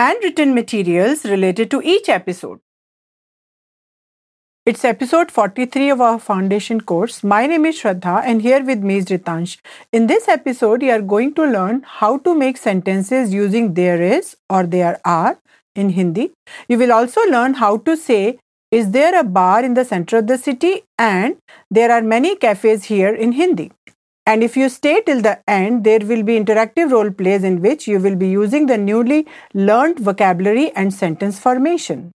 and written materials related to each episode. It's episode 43 of our foundation course. My name is Shraddha and here with me is Ritansh. In this episode, you are going to learn how to make sentences using there is or there are in Hindi. You will also learn how to say is there a bar in the center of the city and there are many cafes here in Hindi. And if you stay till the end, there will be interactive role plays in which you will be using the newly learned vocabulary and sentence formation.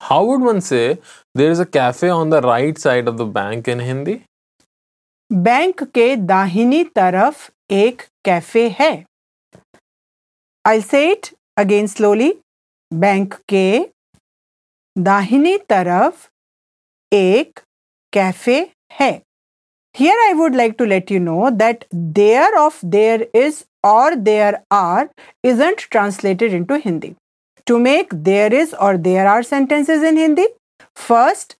How would one say there is a cafe on the right side of the bank in Hindi? Bank के दाहिनी तरफ एक cafe है। I say it again slowly bank के दाहिनी तरफ़ एक cafe है। Here I would like to let you know that there of there is और there are isn't translated into Hindi to make there is और there are sentences in Hindi first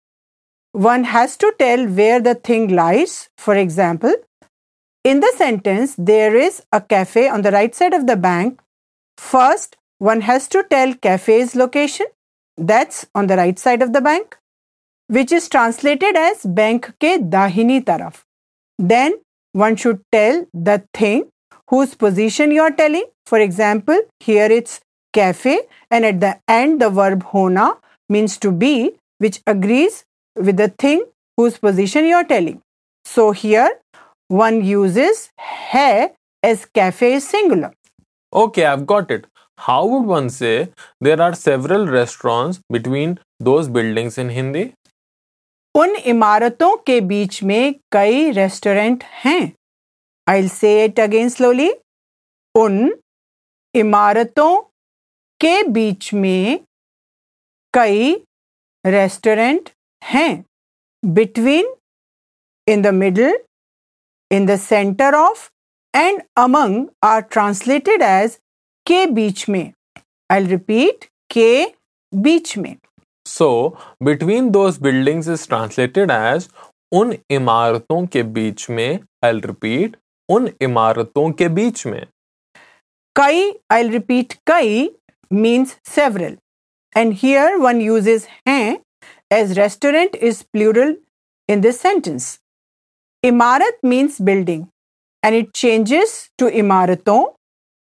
one has to tell where the thing lies for example in the sentence, there is a cafe on the right side of the bank. First, one has to tell cafe's location. That's on the right side of the bank, which is translated as bank ke dahini taraf. Then, one should tell the thing whose position you are telling. For example, here it's cafe, and at the end, the verb hona means to be, which agrees with the thing whose position you are telling. So here one uses hai as cafe is singular. Okay, I've got it. How would one say there are several restaurants between those buildings in Hindi? उन इमारतों के बीच में कई restaurant हैं आई say it again slowly उन इमारतों के बीच में कई रेस्टोरेंट हैं between in the middle in the center of and among are translated as ke beech mein i'll repeat ke beech mein so between those buildings is translated as उन इमारतों के बीच में I'll repeat उन इमारतों के बीच में कई I'll repeat कई means several and here one uses हैं as restaurant is plural in this sentence. Imarat means building and it changes to imaraton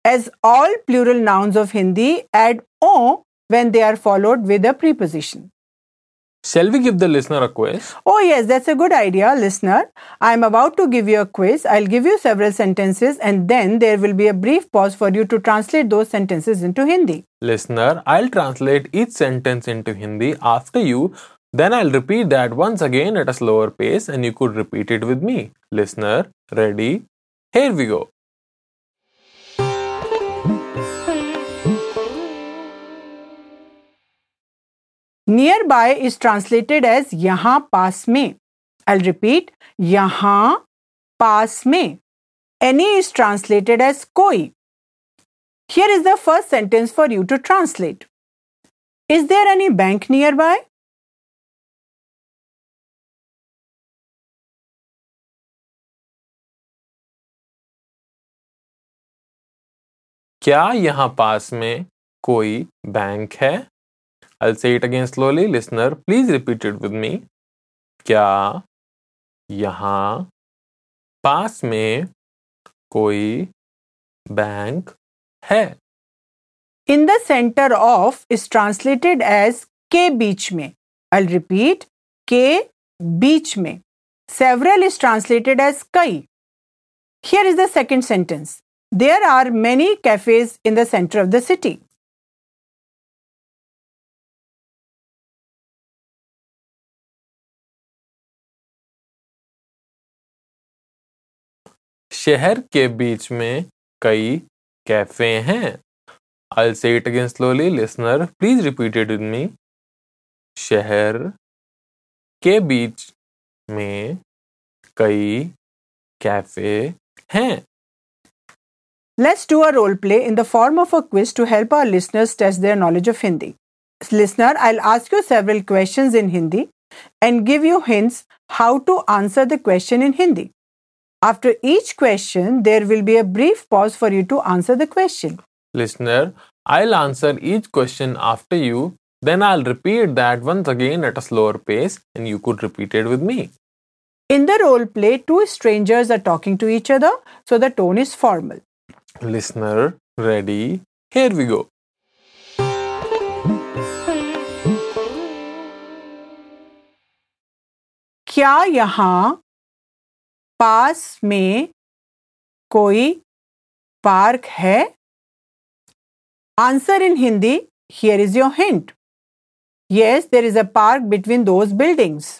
as all plural nouns of Hindi add o when they are followed with a preposition. Shall we give the listener a quiz? Oh, yes, that's a good idea, listener. I'm about to give you a quiz. I'll give you several sentences and then there will be a brief pause for you to translate those sentences into Hindi. Listener, I'll translate each sentence into Hindi after you. Then I'll repeat that once again at a slower pace and you could repeat it with me. Listener, ready? Here we go. Nearby is translated as paas mein. I'll repeat yahan paas mein. Any is translated as koi. Here is the first sentence for you to translate. Is there any bank nearby? क्या यहाँ पास में कोई bank है? I say it again slowly listener please repeated with me क्या यहाँ पास में कोई बैंक है? In the centre of is translated as के बीच में. आई रिपीट के बीच में. सेवरल इज़ ट्रांसलेटेड एज कई here is the second sentence There are many cafes in the center of the city. शहर के बीच में कई कैफ़े हैं I'll say it again slowly. Listener, please repeat it with me. शहर के बीच में कई कैफ़े हैं Let's do a role play in the form of a quiz to help our listeners test their knowledge of Hindi. Listener, I'll ask you several questions in Hindi and give you hints how to answer the question in Hindi. After each question, there will be a brief pause for you to answer the question. Listener, I'll answer each question after you, then I'll repeat that once again at a slower pace and you could repeat it with me. In the role play, two strangers are talking to each other, so the tone is formal. listener, ready? Here we go. क्या यहाँ पास में कोई park है? Answer in Hindi here is your hint yes there is a park between those buildings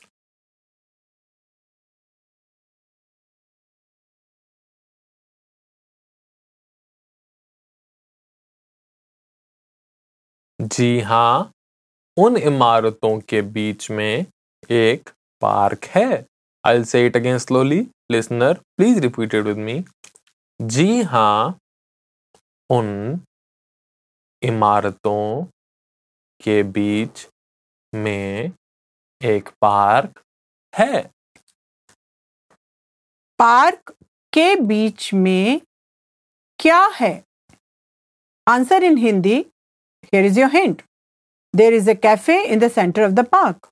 जी हाँ उन इमारतों के बीच में एक पार्क है। I say it again slowly Listener, please repeated with me जी हाँ उन इमारतों के बीच में एक पार्क है। पार्क के बीच में क्या है? Answer in Hindi here is your hint there is a cafe in the centre of the park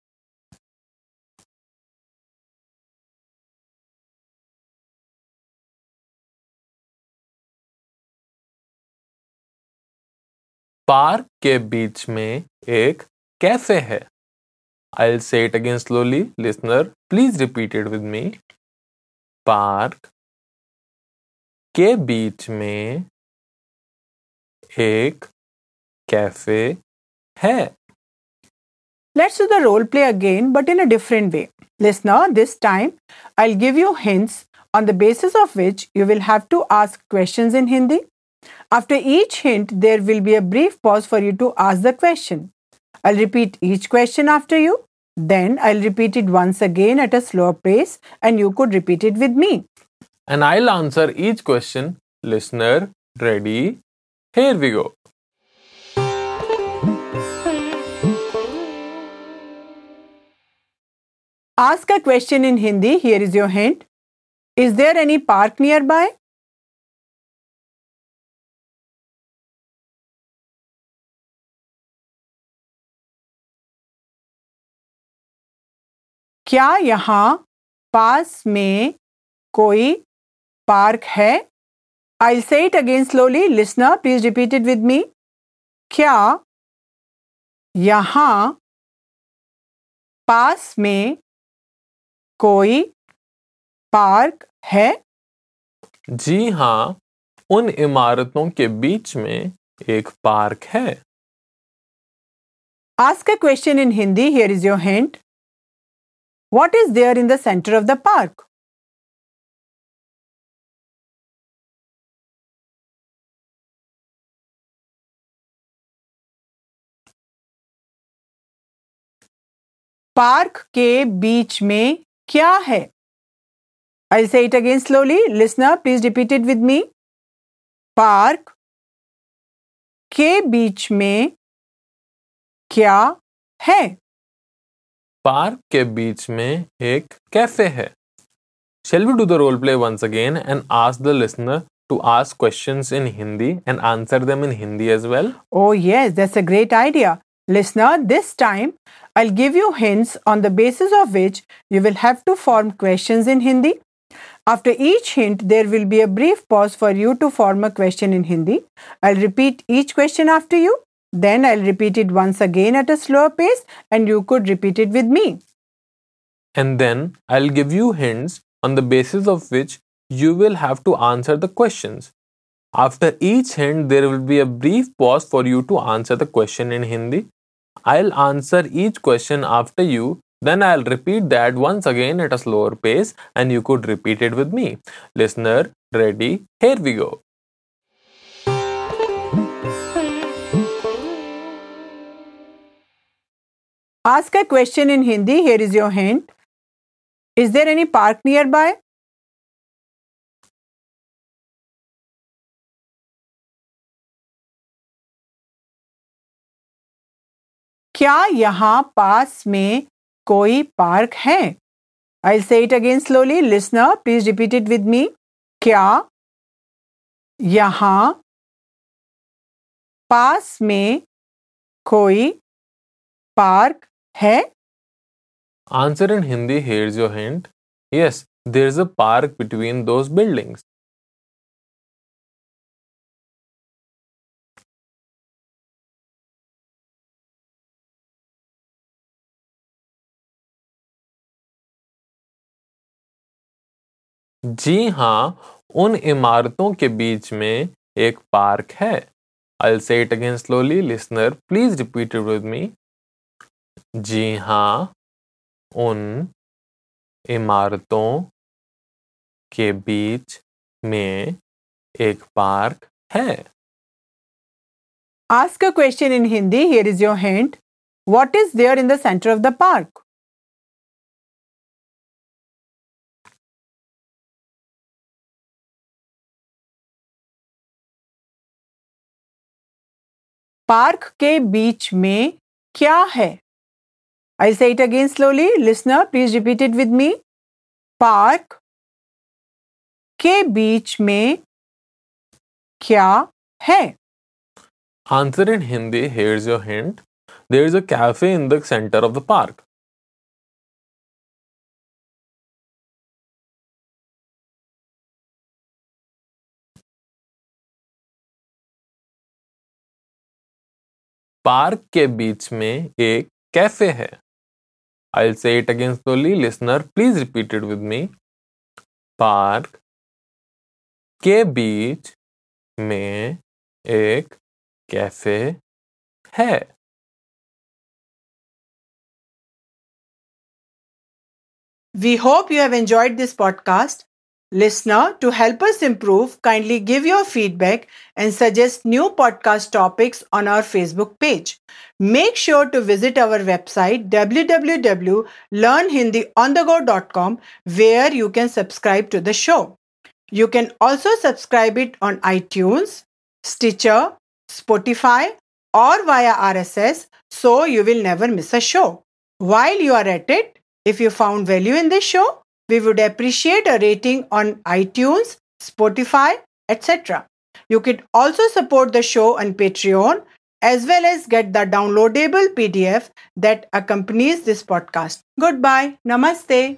park के बीच में एक कैफे है I'll say it again slowly. Listener, please repeat it with me. Park के बीच में एक cafe hai. Let's do the role play again, but in a different way. Listener, this time I'll give you hints on the basis of which you will have to ask questions in Hindi. After each hint, there will be a brief pause for you to ask the question. I'll repeat each question after you. Then I'll repeat it once again at a slower pace, and you could repeat it with me. And I'll answer each question. Listener, ready? Here we go. Ask a question in Hindi. Here is your hint. Is there any park nearby? क्या यहाँ पास में कोई park है I say it again slowly listener please repeat it with me क्या यहाँ पास में कोई पार्क है? जी हाँ उन इमारतों के बीच में एक पार्क है। Ask a question in Hindi here is your hint what is there in the centre of the park park के बीच में क्या है? I say it again slowly listener please repeat with me park के बीच में क्या है? पार्क के बीच में एक कैफ़े है। Shall we do the role play once again and ask the listener to ask questions in Hindi and answer them in Hindi as well oh yes that's a great idea Listener, this time I'll give you hints on the basis of which you will have to form questions in Hindi. After each hint, there will be a brief pause for you to form a question in Hindi. I'll repeat each question after you. Then I'll repeat it once again at a slower pace, and you could repeat it with me. And then I'll give you hints on the basis of which you will have to answer the questions. After each hint, there will be a brief pause for you to answer the question in Hindi. I'll answer each question after you, Then I'll repeat that once again at a slower pace and you could repeat it with me. Listener, ready? Here we go. Ask a question in Hindi. Here is your hint. Is there any park nearby? क्या यहाँ पास में कोई park है? I say it again slowly listener please repeat it with me क्या यहाँ पास में कोई पार्क है? Answer in Hindi here your hint yes there is a park between those buildings जी हाँ उन इमारतों के बीच में एक पार्क है। I say it again slowly listener please repeat with me जी हाँ उन इमारतों के बीच में एक पार्क है। Ask a question in Hindi here is your hint what is there in the centre of the park park के बीच में क्या है? I say it again slowly listener please repeated with me park के बीच में क्या है? Answer in Hindi here's your hint there is a cafe in the centre of the park park के बीच में एक कैफ़े है। I say it against only listener please repeated with me park के बीच में एक कैफ़े है। We hope you have enjoyed this podcast Listener, to help us improve, kindly give your feedback and suggest new podcast topics on our Facebook page. Make sure to visit our website www.learnhindionthego.com where you can subscribe to the show. You can also subscribe it on iTunes, Stitcher, Spotify, or via RSS so you will never miss a show. While you are at it, if you found value in this show, we would appreciate a rating on iTunes, Spotify, etc. You could also support the show on Patreon as well as get the downloadable PDF that accompanies this podcast. Goodbye. Namaste.